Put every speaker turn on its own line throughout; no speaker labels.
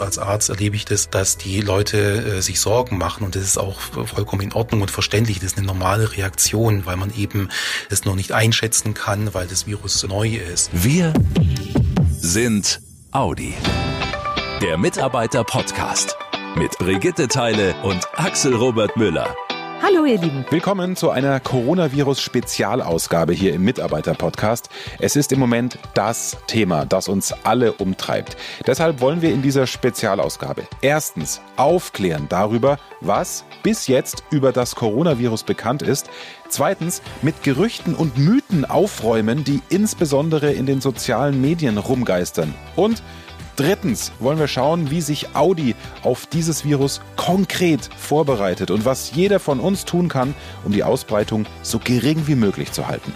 Als Arzt erlebe ich das, dass die Leute äh, sich Sorgen machen und das ist auch vollkommen in Ordnung und verständlich. Das ist eine normale Reaktion, weil man eben es noch nicht einschätzen kann, weil das Virus neu ist.
Wir sind Audi. Der Mitarbeiter-Podcast mit Brigitte Teile und Axel Robert Müller.
Hallo ihr Lieben.
Willkommen zu einer Coronavirus-Spezialausgabe hier im Mitarbeiter-Podcast. Es ist im Moment das Thema, das uns alle umtreibt. Deshalb wollen wir in dieser Spezialausgabe erstens aufklären darüber, was bis jetzt über das Coronavirus bekannt ist. Zweitens mit Gerüchten und Mythen aufräumen, die insbesondere in den sozialen Medien rumgeistern. Und Drittens wollen wir schauen, wie sich Audi auf dieses Virus konkret vorbereitet und was jeder von uns tun kann, um die Ausbreitung so gering wie möglich zu halten.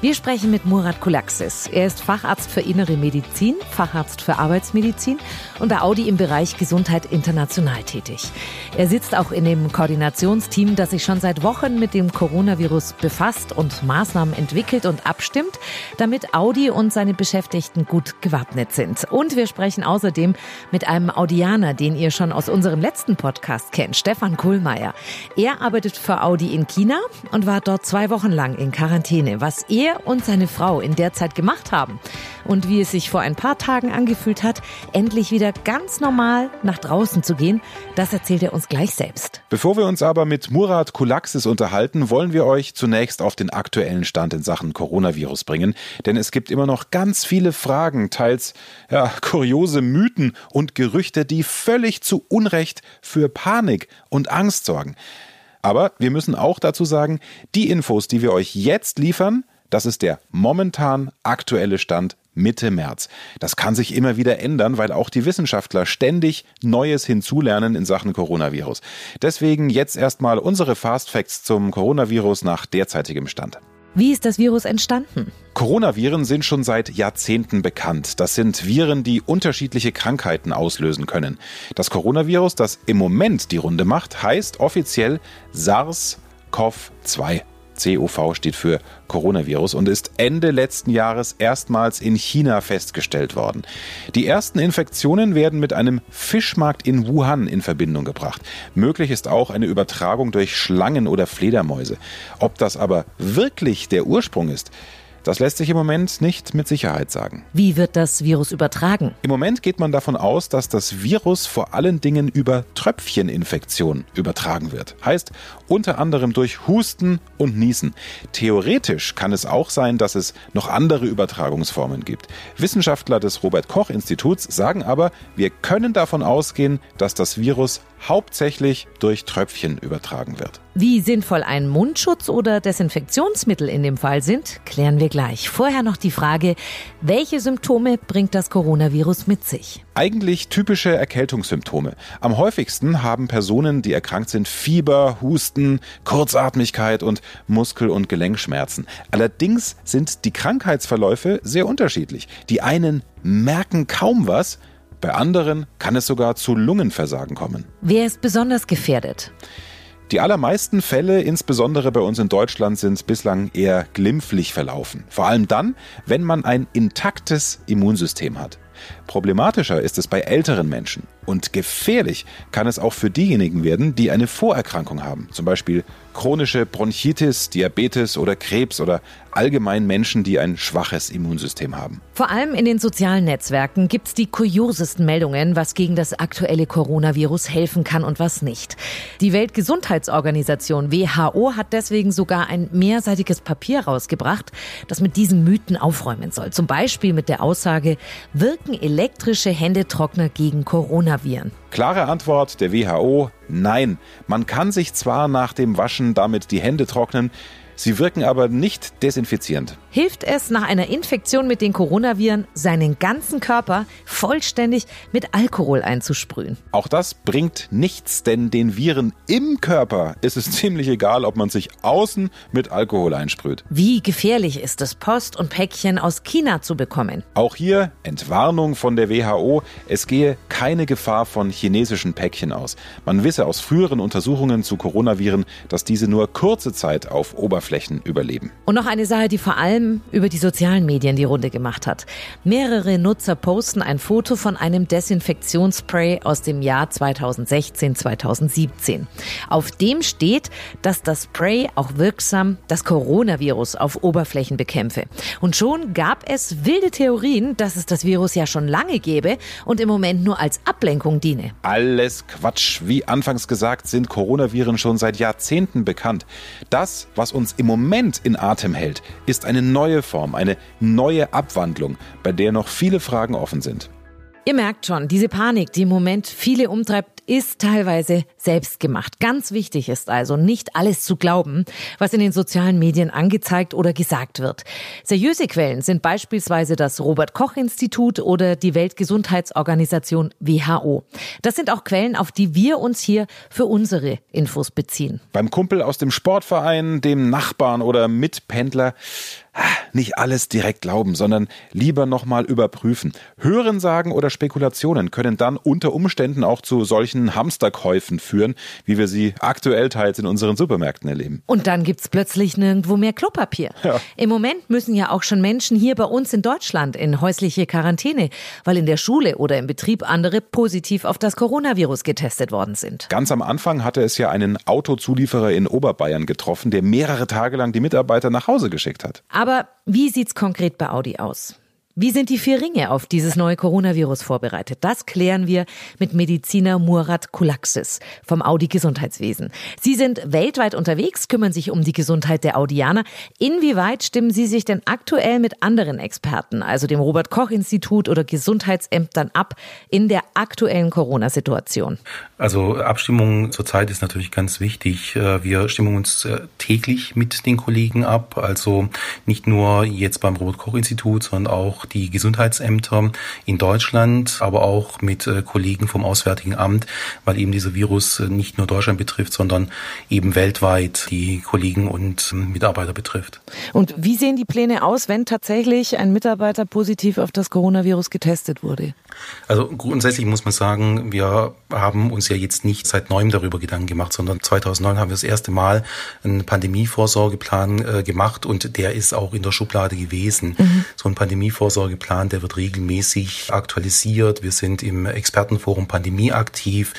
Wir sprechen mit Murat Kulaxis. Er ist Facharzt für Innere Medizin, Facharzt für Arbeitsmedizin und bei Audi im Bereich Gesundheit international tätig. Er sitzt auch in dem Koordinationsteam, das sich schon seit Wochen mit dem Coronavirus befasst und Maßnahmen entwickelt und abstimmt, damit Audi und seine Beschäftigten gut gewappnet sind. Und wir sprechen außerdem mit einem Audianer, den ihr schon aus unserem letzten Podcast kennt, Stefan Kohlmeier. Er arbeitet für Audi in China und war dort zwei Wochen lang in Quarantäne, was er er und seine Frau in der Zeit gemacht haben und wie es sich vor ein paar Tagen angefühlt hat, endlich wieder ganz normal nach draußen zu gehen, das erzählt er uns gleich selbst.
Bevor wir uns aber mit Murat Kulaxis unterhalten, wollen wir euch zunächst auf den aktuellen Stand in Sachen Coronavirus bringen, denn es gibt immer noch ganz viele Fragen, teils ja, kuriose Mythen und Gerüchte, die völlig zu Unrecht für Panik und Angst sorgen. Aber wir müssen auch dazu sagen, die Infos, die wir euch jetzt liefern, das ist der momentan aktuelle Stand Mitte März. Das kann sich immer wieder ändern, weil auch die Wissenschaftler ständig Neues hinzulernen in Sachen Coronavirus. Deswegen jetzt erstmal unsere Fast Facts zum Coronavirus nach derzeitigem Stand.
Wie ist das Virus entstanden?
Coronaviren sind schon seit Jahrzehnten bekannt. Das sind Viren, die unterschiedliche Krankheiten auslösen können. Das Coronavirus, das im Moment die Runde macht, heißt offiziell SARS-CoV-2. COV steht für Coronavirus und ist Ende letzten Jahres erstmals in China festgestellt worden. Die ersten Infektionen werden mit einem Fischmarkt in Wuhan in Verbindung gebracht. Möglich ist auch eine Übertragung durch Schlangen oder Fledermäuse. Ob das aber wirklich der Ursprung ist, das lässt sich im Moment nicht mit Sicherheit sagen.
Wie wird das Virus übertragen?
Im Moment geht man davon aus, dass das Virus vor allen Dingen über Tröpfcheninfektion übertragen wird. Heißt unter anderem durch Husten und Niesen. Theoretisch kann es auch sein, dass es noch andere Übertragungsformen gibt. Wissenschaftler des Robert Koch Instituts sagen aber, wir können davon ausgehen, dass das Virus hauptsächlich durch Tröpfchen übertragen wird.
Wie sinnvoll ein Mundschutz oder Desinfektionsmittel in dem Fall sind, klären wir gleich. Vorher noch die Frage, welche Symptome bringt das Coronavirus mit sich?
Eigentlich typische Erkältungssymptome. Am häufigsten haben Personen, die erkrankt sind, Fieber, Husten, Kurzatmigkeit und Muskel- und Gelenkschmerzen. Allerdings sind die Krankheitsverläufe sehr unterschiedlich. Die einen merken kaum was, bei anderen kann es sogar zu Lungenversagen kommen.
Wer ist besonders gefährdet?
Die allermeisten Fälle, insbesondere bei uns in Deutschland, sind bislang eher glimpflich verlaufen. Vor allem dann, wenn man ein intaktes Immunsystem hat. Problematischer ist es bei älteren Menschen. Und gefährlich kann es auch für diejenigen werden, die eine Vorerkrankung haben. Zum Beispiel chronische Bronchitis, Diabetes oder Krebs oder allgemein Menschen, die ein schwaches Immunsystem haben.
Vor allem in den sozialen Netzwerken gibt es die kuriosesten Meldungen, was gegen das aktuelle Coronavirus helfen kann und was nicht. Die Weltgesundheitsorganisation WHO hat deswegen sogar ein mehrseitiges Papier rausgebracht, das mit diesen Mythen aufräumen soll. Zum Beispiel mit der Aussage, wirken elektrische Händetrockner gegen Coronaviren?
Klare Antwort der WHO, nein. Man kann sich zwar nach dem Waschen damit die Hände trocknen, sie wirken aber nicht desinfizierend
hilft es nach einer Infektion mit den Coronaviren, seinen ganzen Körper vollständig mit Alkohol einzusprühen.
Auch das bringt nichts, denn den Viren im Körper ist es ziemlich egal, ob man sich außen mit Alkohol einsprüht.
Wie gefährlich ist es, Post und Päckchen aus China zu bekommen?
Auch hier Entwarnung von der WHO, es gehe keine Gefahr von chinesischen Päckchen aus. Man wisse aus früheren Untersuchungen zu Coronaviren, dass diese nur kurze Zeit auf Oberfläche Oberflächen überleben.
Und noch eine Sache, die vor allem über die sozialen Medien die Runde gemacht hat. Mehrere Nutzer posten ein Foto von einem Desinfektionsspray aus dem Jahr 2016, 2017. Auf dem steht, dass das Spray auch wirksam das Coronavirus auf Oberflächen bekämpfe. Und schon gab es wilde Theorien, dass es das Virus ja schon lange gäbe und im Moment nur als Ablenkung diene.
Alles Quatsch. Wie anfangs gesagt, sind Coronaviren schon seit Jahrzehnten bekannt. Das, was uns im Moment in Atem hält, ist eine neue Form, eine neue Abwandlung, bei der noch viele Fragen offen sind.
Ihr merkt schon, diese Panik, die im Moment viele umtreibt, ist teilweise selbst gemacht. Ganz wichtig ist also, nicht alles zu glauben, was in den sozialen Medien angezeigt oder gesagt wird. Seriöse Quellen sind beispielsweise das Robert Koch Institut oder die Weltgesundheitsorganisation WHO. Das sind auch Quellen, auf die wir uns hier für unsere Infos beziehen.
Beim Kumpel aus dem Sportverein, dem Nachbarn oder Mitpendler nicht alles direkt glauben, sondern lieber nochmal überprüfen. Hörensagen oder Spekulationen können dann unter Umständen auch zu solchen Hamsterkäufen führen, wie wir sie aktuell teils in unseren Supermärkten erleben.
Und dann gibt's plötzlich nirgendwo mehr Klopapier. Ja. Im Moment müssen ja auch schon Menschen hier bei uns in Deutschland in häusliche Quarantäne, weil in der Schule oder im Betrieb andere positiv auf das Coronavirus getestet worden sind.
Ganz am Anfang hatte es ja einen Autozulieferer in Oberbayern getroffen, der mehrere Tage lang die Mitarbeiter nach Hause geschickt hat.
Aber wie sieht's konkret bei Audi aus? Wie sind die vier Ringe auf dieses neue Coronavirus vorbereitet? Das klären wir mit Mediziner Murat Kulaxis vom Audi Gesundheitswesen. Sie sind weltweit unterwegs, kümmern sich um die Gesundheit der Audianer. Inwieweit stimmen Sie sich denn aktuell mit anderen Experten, also dem Robert Koch Institut oder Gesundheitsämtern ab in der aktuellen Corona-Situation?
Also Abstimmung zurzeit ist natürlich ganz wichtig. Äh, wir stimmen uns äh, täglich mit den Kollegen ab, also nicht nur jetzt beim Robert Koch Institut, sondern auch die Gesundheitsämter in Deutschland, aber auch mit äh, Kollegen vom Auswärtigen Amt, weil eben dieser Virus äh, nicht nur Deutschland betrifft, sondern eben weltweit die Kollegen und ähm, Mitarbeiter betrifft.
Und wie sehen die Pläne aus, wenn tatsächlich ein Mitarbeiter positiv auf das Coronavirus getestet wurde?
Also grundsätzlich muss man sagen, wir haben uns ja jetzt nicht seit neuem darüber Gedanken gemacht, sondern 2009 haben wir das erste Mal einen Pandemievorsorgeplan äh, gemacht und der ist auch in der Schublade gewesen. Mhm. So ein Pandemievorsorgeplan Vorsorgeplan, der wird regelmäßig aktualisiert. Wir sind im Expertenforum Pandemie aktiv,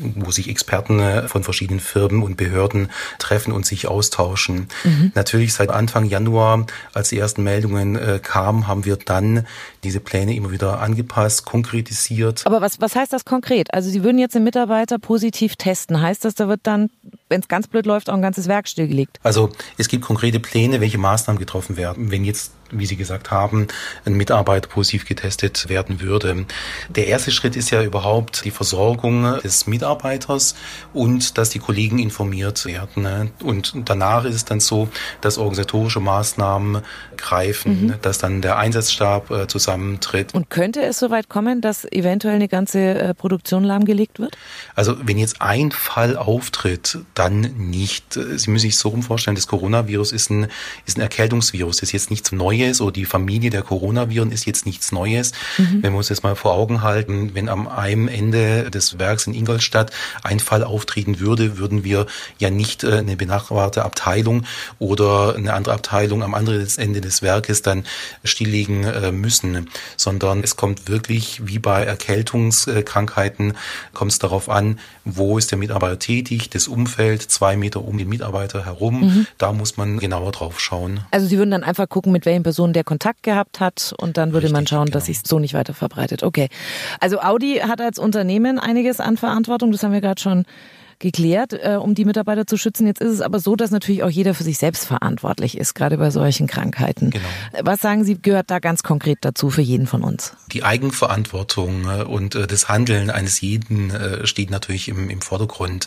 wo sich Experten äh, von verschiedenen Firmen und Behörden treffen und sich austauschen. Mhm. Natürlich seit Anfang Januar, als die ersten Meldungen äh, kamen, haben wir dann diese Pläne immer wieder angepasst, konkretisiert.
Aber was, was heißt das konkret? Also Sie würden jetzt den Mitarbeiter positiv testen. Heißt das, da wird dann, wenn es ganz blöd läuft, auch ein ganzes Werk stillgelegt?
Also es gibt konkrete Pläne, welche Maßnahmen getroffen werden. Wenn jetzt wie Sie gesagt haben, ein Mitarbeiter positiv getestet werden würde. Der erste Schritt ist ja überhaupt die Versorgung des Mitarbeiters und dass die Kollegen informiert werden. Und danach ist es dann so, dass organisatorische Maßnahmen greifen, mhm. dass dann der Einsatzstab äh, zusammentritt.
Und könnte es soweit kommen, dass eventuell eine ganze äh, Produktion lahmgelegt wird?
Also wenn jetzt ein Fall auftritt, dann nicht. Sie müssen sich so rum vorstellen, das Coronavirus ist ein, ist ein Erkältungsvirus, das ist jetzt nichts Neues oder die Familie der Coronaviren ist jetzt nichts Neues. Mhm. Wenn wir uns das mal vor Augen halten, wenn am einem Ende des Werks in Ingolstadt ein Fall auftreten würde, würden wir ja nicht äh, eine benachbarte Abteilung oder eine andere Abteilung am anderen Ende des Werkes dann stilllegen äh, müssen, sondern es kommt wirklich wie bei Erkältungskrankheiten, kommt es darauf an, wo ist der Mitarbeiter tätig, das Umfeld, zwei Meter um den Mitarbeiter herum, mhm. da muss man genauer drauf schauen.
Also Sie würden dann einfach gucken, mit welchen Personen der Kontakt gehabt hat und dann würde Richtig, man schauen, genau. dass sich so nicht weiter verbreitet. Okay. Also Audi hat als Unternehmen einiges an Verantwortung, das haben wir gerade schon geklärt, äh, um die Mitarbeiter zu schützen. Jetzt ist es aber so, dass natürlich auch jeder für sich selbst verantwortlich ist, gerade bei solchen Krankheiten. Genau. Was sagen Sie, gehört da ganz konkret dazu für jeden von uns?
Die Eigenverantwortung äh, und äh, das Handeln eines jeden äh, steht natürlich im, im Vordergrund.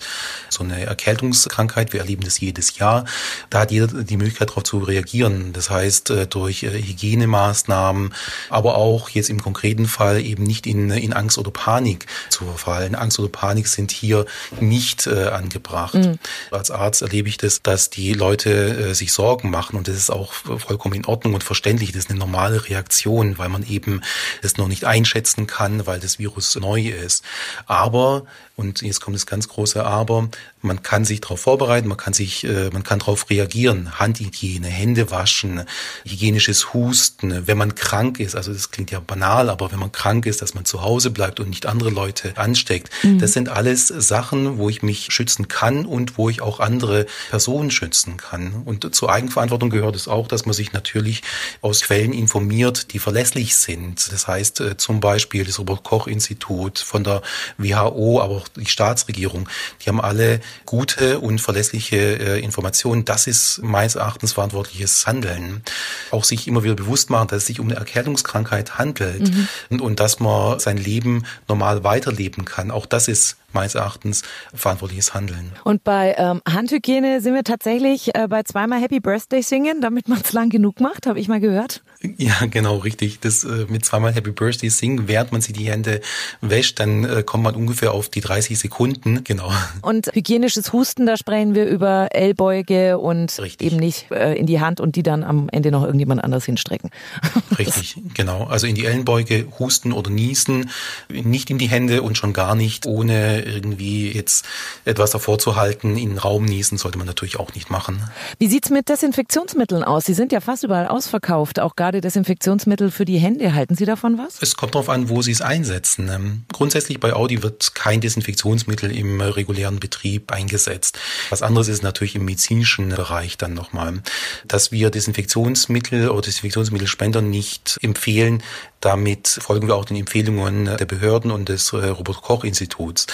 So eine Erkältungskrankheit, wir erleben das jedes Jahr, da hat jeder die Möglichkeit darauf zu reagieren. Das heißt, äh, durch äh, Hygienemaßnahmen, aber auch jetzt im konkreten Fall eben nicht in, in Angst oder Panik zu verfallen. Angst oder Panik sind hier nicht nicht äh, angebracht. Mhm. Als Arzt erlebe ich das, dass die Leute äh, sich Sorgen machen und das ist auch vollkommen in Ordnung und verständlich. Das ist eine normale Reaktion, weil man eben es noch nicht einschätzen kann, weil das Virus neu ist. Aber Und jetzt kommt das ganz große Aber. Man kann sich darauf vorbereiten, man kann sich, äh, man kann darauf reagieren. Handhygiene, Hände waschen, hygienisches Husten. Wenn man krank ist, also das klingt ja banal, aber wenn man krank ist, dass man zu Hause bleibt und nicht andere Leute ansteckt. Mhm. Das sind alles Sachen, wo ich mich schützen kann und wo ich auch andere Personen schützen kann. Und zur Eigenverantwortung gehört es auch, dass man sich natürlich aus Quellen informiert, die verlässlich sind. Das heißt äh, zum Beispiel das Robert Koch Institut von der WHO, aber auch die Staatsregierung. Die haben alle gute und verlässliche äh, Informationen. Das ist meines Erachtens verantwortliches Handeln. Auch sich immer wieder bewusst machen, dass es sich um eine Erkältungskrankheit handelt mhm. und, und dass man sein Leben normal weiterleben kann. Auch das ist meines Erachtens verantwortliches Handeln.
Und bei ähm, Handhygiene sind wir tatsächlich äh, bei zweimal Happy Birthday singen, damit man es lang genug macht, habe ich mal gehört.
Ja, genau, richtig. Das äh, mit zweimal Happy Birthday singen, während man sich die Hände wäscht, dann äh, kommt man ungefähr auf die 30 Sekunden, genau.
Und hygienisches Husten, da sprechen wir über Ellbeuge und richtig. eben nicht äh, in die Hand und die dann am Ende noch irgendjemand anders hinstrecken.
Richtig, genau. Also in die Ellenbeuge husten oder niesen, nicht in die Hände und schon gar nicht ohne irgendwie jetzt etwas davor zu halten. In den Raum niesen sollte man natürlich auch nicht machen.
Wie sieht's mit Desinfektionsmitteln aus? Sie sind ja fast überall ausverkauft, auch gerade Desinfektionsmittel für die Hände. Halten Sie davon was?
Es kommt darauf an, wo Sie es einsetzen. Ähm, grundsätzlich bei Audi wird kein Desinfektionsmittel im regulären Betrieb eingesetzt. Was anderes ist natürlich im medizinischen Bereich dann nochmal, dass wir Desinfektionsmittel oder Desinfektionsmittelspender nicht empfehlen, damit folgen wir auch den Empfehlungen der Behörden und des äh, Robert Koch Instituts.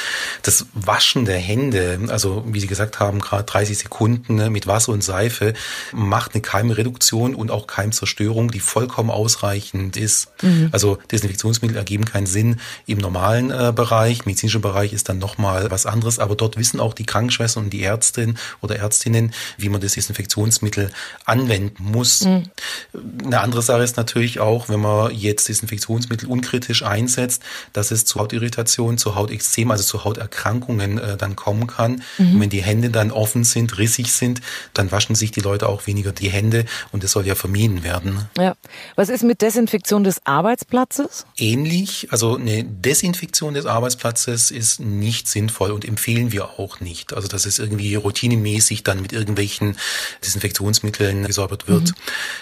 Das Waschen der Hände, also wie Sie gesagt haben, gerade 30 Sekunden ne, mit Wasser und Seife, macht eine Keimreduktion und auch Keimzerstörung, die vollkommen ausreichend ist. Mhm. Also Desinfektionsmittel ergeben keinen Sinn im normalen äh, Bereich. Medizinischer Bereich ist dann nochmal was anderes, aber dort wissen auch die Krankenschwestern und die Ärztinnen oder Ärztinnen, wie man das Desinfektionsmittel anwenden muss. Mhm. Eine andere Sache ist natürlich auch, wenn man jetzt Desinfektionsmittel unkritisch einsetzt, dass es zu Hautirritation, zu Hautexzem, also zu Hauterkrankungen äh, dann kommen kann. Mhm. Und wenn die Hände dann offen sind, rissig sind, dann waschen sich die Leute auch weniger die Hände und das soll ja vermieden werden.
Ja. Was ist mit Desinfektion des Arbeitsplatzes?
Ähnlich. Also eine Desinfektion des Arbeitsplatzes ist nicht sinnvoll und empfehlen wir auch nicht. Also dass es irgendwie routinemäßig dann mit irgendwelchen Desinfektionsmitteln gesäubert wird.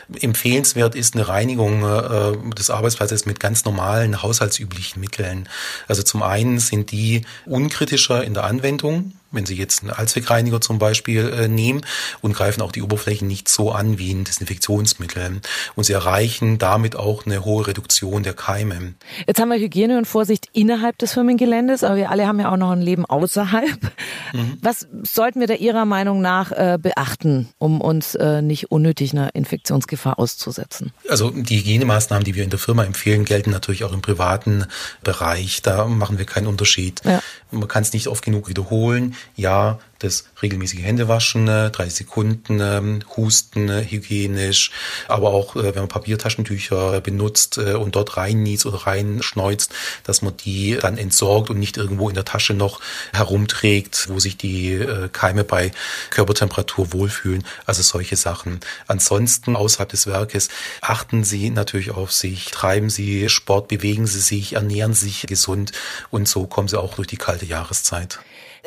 Mhm. Empfehlenswert ist eine Reinigung äh, des Arbeitsplatzes Arbeitsplatzes mit ganz normalen haushaltsüblichen Mitteln. Also zum einen sind die unkritischer in der Anwendung, wenn Sie jetzt einen Allzweckreiniger zum Beispiel äh, nehmen und greifen auch die Oberflächen nicht so an wie ein Desinfektionsmittel. Und Sie erreichen damit auch eine hohe Reduktion der Keime.
Jetzt haben wir Hygiene und Vorsicht innerhalb des Firmengeländes, aber wir alle haben ja auch noch ein Leben außerhalb. Mhm. Was sollten wir da Ihrer Meinung nach äh, beachten, um uns äh, nicht unnötig einer Infektionsgefahr auszusetzen?
Also die Hygienemaßnahmen, die wir in der Firma empfehlen, gelten natürlich auch im privaten Bereich. Da machen wir keinen Unterschied. Ja. Man kann es nicht oft genug wiederholen ja, das regelmäßige Händewaschen, 30 äh, Sekunden, ähm, Husten, äh, hygienisch, aber auch äh, wenn man Papiertaschentücher benutzt und dort reinniest oder reinschneuzt, dass man die dann entsorgt und nicht irgendwo in der Tasche noch herumträgt, wo sich die Keime bei Körpertemperatur wohlfühlen. Also solche Sachen. Ansonsten außerhalb des Werkes achten Sie natürlich auf sich, treiben Sie Sport, bewegen Sie sich, ernähren sich gesund und so kommen Sie auch durch die kalte Jahreszeit.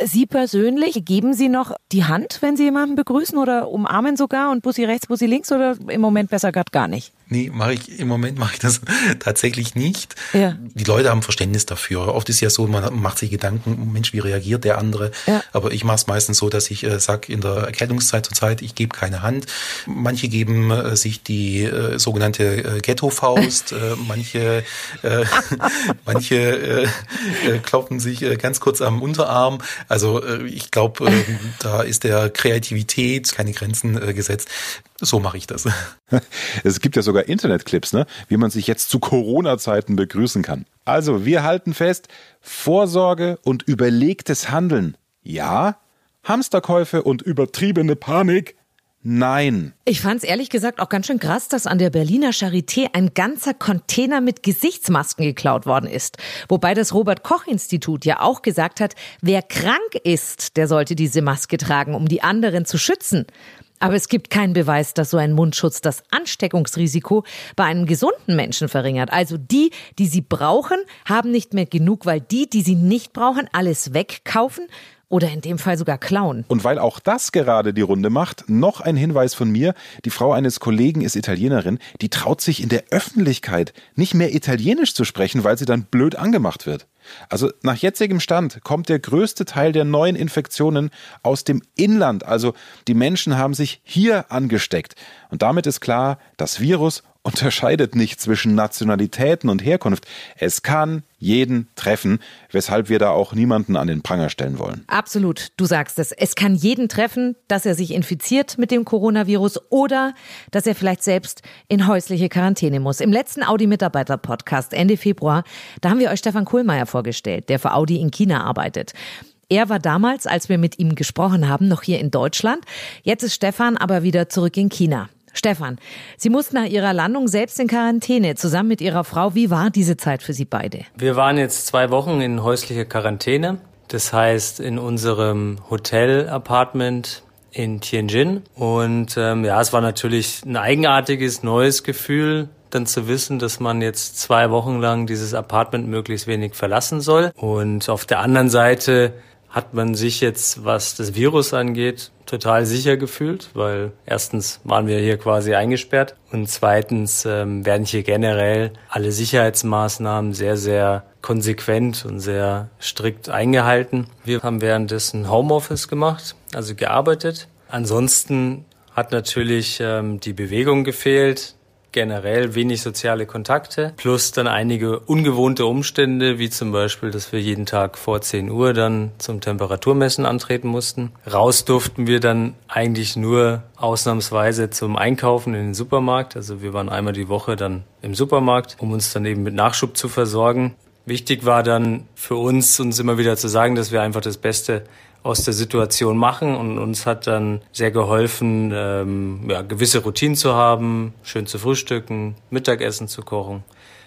Sie persönlich, geben Sie noch die Hand, wenn Sie jemanden begrüßen oder umarmen sogar und Bussi rechts, Bussi links oder im Moment besser gerade gar nicht?
Nee, mache ich im Moment mache ich das tatsächlich nicht. Ja. Die Leute haben Verständnis dafür. Oft ist ja so, man macht sich Gedanken, Mensch, wie reagiert der andere? Ja. Aber ich mache es meistens so, dass ich äh, sage in der Erkältungszeit zur Zeit, ich gebe keine Hand. Manche geben äh, sich die äh, sogenannte äh, Ghetto-Faust, äh, manche äh, manche äh, äh, klopfen sich ganz kurz am Unterarm. Also ich glaube, da ist der Kreativität keine Grenzen gesetzt. So mache ich das.
Es gibt ja sogar Internetclips, ne? wie man sich jetzt zu Corona-Zeiten begrüßen kann. Also, wir halten fest, Vorsorge und überlegtes Handeln. Ja. Hamsterkäufe und übertriebene Panik. Nein.
Ich fand es ehrlich gesagt auch ganz schön krass, dass an der Berliner Charité ein ganzer Container mit Gesichtsmasken geklaut worden ist. Wobei das Robert Koch Institut ja auch gesagt hat, wer krank ist, der sollte diese Maske tragen, um die anderen zu schützen. Aber es gibt keinen Beweis, dass so ein Mundschutz das Ansteckungsrisiko bei einem gesunden Menschen verringert. Also die, die sie brauchen, haben nicht mehr genug, weil die, die sie nicht brauchen, alles wegkaufen oder in dem Fall sogar klauen.
Und weil auch das gerade die Runde macht, noch ein Hinweis von mir. Die Frau eines Kollegen ist Italienerin, die traut sich in der Öffentlichkeit nicht mehr Italienisch zu sprechen, weil sie dann blöd angemacht wird. Also nach jetzigem Stand kommt der größte Teil der neuen Infektionen aus dem Inland. Also die Menschen haben sich hier angesteckt. Und damit ist klar, das Virus unterscheidet nicht zwischen Nationalitäten und Herkunft. Es kann jeden treffen, weshalb wir da auch niemanden an den Pranger stellen wollen.
Absolut, du sagst es. Es kann jeden treffen, dass er sich infiziert mit dem Coronavirus oder dass er vielleicht selbst in häusliche Quarantäne muss. Im letzten Audi-Mitarbeiter-Podcast Ende Februar, da haben wir euch Stefan Kohlmeier vorgestellt, der für Audi in China arbeitet. Er war damals, als wir mit ihm gesprochen haben, noch hier in Deutschland. Jetzt ist Stefan aber wieder zurück in China. Stefan, Sie mussten nach Ihrer Landung selbst in Quarantäne, zusammen mit Ihrer Frau. Wie war diese Zeit für Sie beide?
Wir waren jetzt zwei Wochen in häuslicher Quarantäne. Das heißt, in unserem Hotel-Apartment in Tianjin. Und ähm, ja, es war natürlich ein eigenartiges, neues Gefühl, dann zu wissen, dass man jetzt zwei Wochen lang dieses Apartment möglichst wenig verlassen soll. Und auf der anderen Seite hat man sich jetzt, was das Virus angeht, total sicher gefühlt, weil erstens waren wir hier quasi eingesperrt und zweitens ähm, werden hier generell alle Sicherheitsmaßnahmen sehr, sehr konsequent und sehr strikt eingehalten. Wir haben währenddessen Homeoffice gemacht, also gearbeitet. Ansonsten hat natürlich ähm, die Bewegung gefehlt generell wenig soziale Kontakte, plus dann einige ungewohnte Umstände, wie zum Beispiel, dass wir jeden Tag vor 10 Uhr dann zum Temperaturmessen antreten mussten. Raus durften wir dann eigentlich nur ausnahmsweise zum Einkaufen in den Supermarkt. Also wir waren einmal die Woche dann im Supermarkt, um uns dann eben mit Nachschub zu versorgen. Wichtig war dann für uns, uns immer wieder zu sagen, dass wir einfach das Beste aus der Situation machen und uns hat dann sehr geholfen, ähm, ja, gewisse Routinen zu haben, schön zu frühstücken, Mittagessen zu kochen,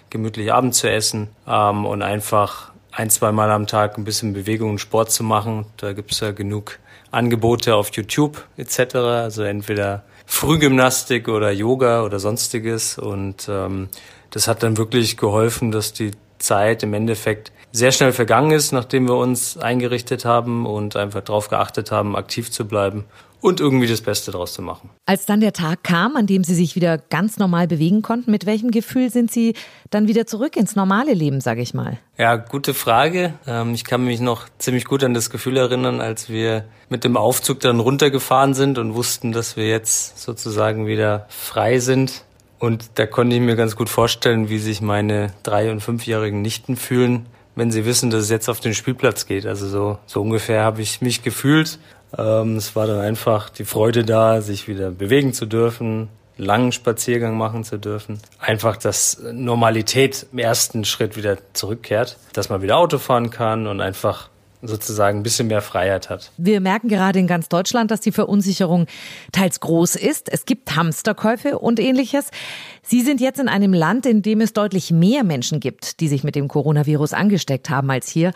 gemütlich Abend zu essen ähm, und einfach ein, zwei Mal am Tag ein bisschen Bewegung und Sport zu machen. Da gibt's ja genug Angebote auf YouTube etc. Also entweder Frühgymnastik oder Yoga oder sonstiges und ähm, das hat dann wirklich geholfen, dass die Zeit im Endeffekt sehr schnell vergangen ist, nachdem wir uns eingerichtet haben und einfach darauf geachtet haben, aktiv zu bleiben und irgendwie das Beste daraus zu machen.
Als dann der Tag kam, an dem Sie sich wieder ganz normal bewegen konnten, mit welchem Gefühl sind Sie dann wieder zurück ins normale Leben, sage ich mal?
Ja, gute Frage. Ähm, ich kann mich noch ziemlich gut an das Gefühl erinnern, als wir mit dem Aufzug dann runtergefahren sind und wussten, dass wir jetzt sozusagen wieder frei sind und da konnte ich mir ganz gut vorstellen, wie sich meine drei- und fünfjährigen Nichten fühlen, wenn sie wissen, dass es jetzt auf den Spielplatz geht. Also so, so ungefähr habe ich mich gefühlt. Ähm, es war dann einfach die Freude da, sich wieder bewegen zu dürfen, langen Spaziergang machen zu dürfen. Einfach, dass Normalität im ersten Schritt wieder zurückkehrt, dass man wieder Auto fahren kann und einfach sozusagen ein bisschen mehr Freiheit hat.
Wir merken gerade in ganz Deutschland, dass die Verunsicherung teils groß ist. Es gibt Hamsterkäufe und ähnliches. Sie sind jetzt in einem Land, in dem es deutlich mehr Menschen gibt, die sich mit dem Coronavirus angesteckt haben als hier.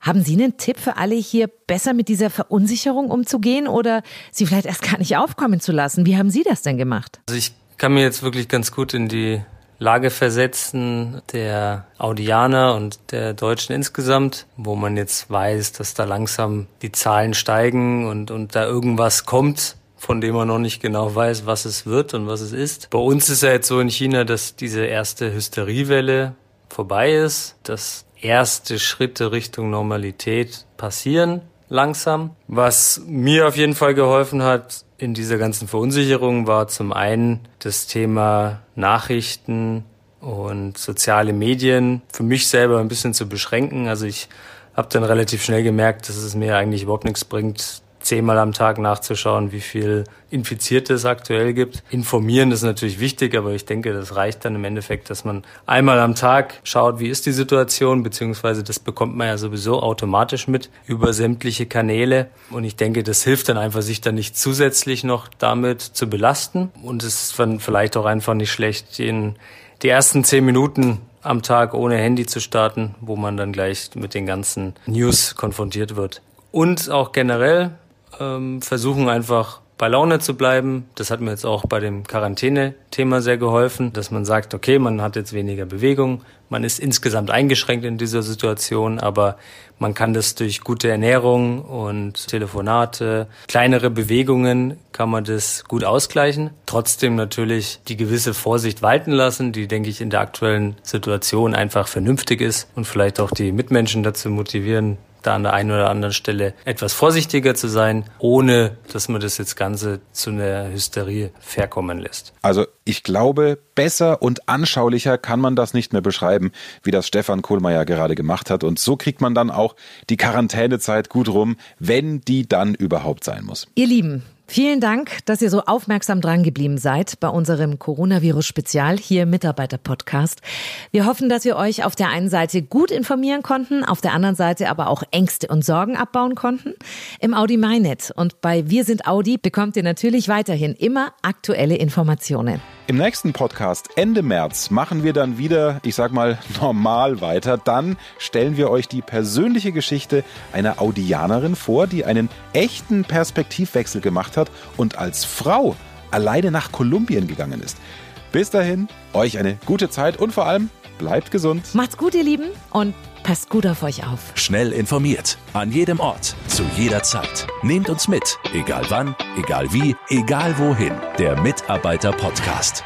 Haben Sie einen Tipp für alle hier, besser mit dieser Verunsicherung umzugehen oder sie vielleicht erst gar nicht aufkommen zu lassen? Wie haben Sie das denn gemacht?
Also ich kann mir jetzt wirklich ganz gut in die Lage versetzen der Audianer und der Deutschen insgesamt, wo man jetzt weiß, dass da langsam die Zahlen steigen und, und da irgendwas kommt, von dem man noch nicht genau weiß, was es wird und was es ist. Bei uns ist ja jetzt so in China, dass diese erste Hysteriewelle vorbei ist, dass erste Schritte Richtung Normalität passieren langsam. Was mir auf jeden Fall geholfen hat, in dieser ganzen Verunsicherung war zum einen das Thema Nachrichten und soziale Medien für mich selber ein bisschen zu beschränken. Also ich habe dann relativ schnell gemerkt, dass es mir eigentlich überhaupt nichts bringt, zehnmal am Tag nachzuschauen, wie viel Infizierte es aktuell gibt. Informieren ist natürlich wichtig, aber ich denke, das reicht dann im Endeffekt, dass man einmal am Tag schaut, wie ist die Situation, beziehungsweise das bekommt man ja sowieso automatisch mit über sämtliche Kanäle. Und ich denke, das hilft dann einfach, sich dann nicht zusätzlich noch damit zu belasten. Und es ist dann vielleicht auch einfach nicht schlecht, den, die ersten zehn Minuten am Tag ohne Handy zu starten, wo man dann gleich mit den ganzen News konfrontiert wird. Und auch generell ähm, versuchen einfach bei Laune zu bleiben. Das hat mir jetzt auch bei dem Quarantäne-Thema sehr geholfen, dass man sagt, okay, man hat jetzt weniger Bewegung, man ist insgesamt eingeschränkt in dieser Situation, aber man kann das durch gute Ernährung und Telefonate, kleinere Bewegungen kann man das gut ausgleichen. Trotzdem natürlich die gewisse Vorsicht walten lassen, die, denke ich, in der aktuellen Situation einfach vernünftig ist und vielleicht auch die Mitmenschen dazu motivieren, da an der einen oder anderen Stelle etwas vorsichtiger zu sein, ohne dass man das jetzt Ganze zu einer Hysterie verkommen lässt.
Also ich glaube, besser und anschaulicher kann man das nicht mehr beschreiben, wie das Stefan Kohlmeier gerade gemacht hat. Und so kriegt man dann auch die Quarantänezeit gut rum, wenn die dann überhaupt sein muss.
Ihr Lieben, Vielen Dank, dass ihr so aufmerksam dran geblieben seid bei unserem Coronavirus-Spezial hier Mitarbeiter-Podcast. Wir hoffen, dass wir euch auf der einen Seite gut informieren konnten, auf der anderen Seite aber auch Ängste und Sorgen abbauen konnten. Im Audi MyNet und bei Wir sind Audi bekommt ihr natürlich weiterhin immer aktuelle Informationen.
Im nächsten Podcast Ende März machen wir dann wieder, ich sag mal, normal weiter. Dann stellen wir euch die persönliche Geschichte einer Audianerin vor, die einen echten Perspektivwechsel gemacht hat und als Frau alleine nach Kolumbien gegangen ist. Bis dahin, euch eine gute Zeit und vor allem bleibt gesund.
Macht's gut, ihr Lieben, und passt gut auf euch auf.
Schnell informiert, an jedem Ort, zu jeder Zeit. Nehmt uns mit, egal wann, egal wie, egal wohin. Der Mitarbeiter-Podcast.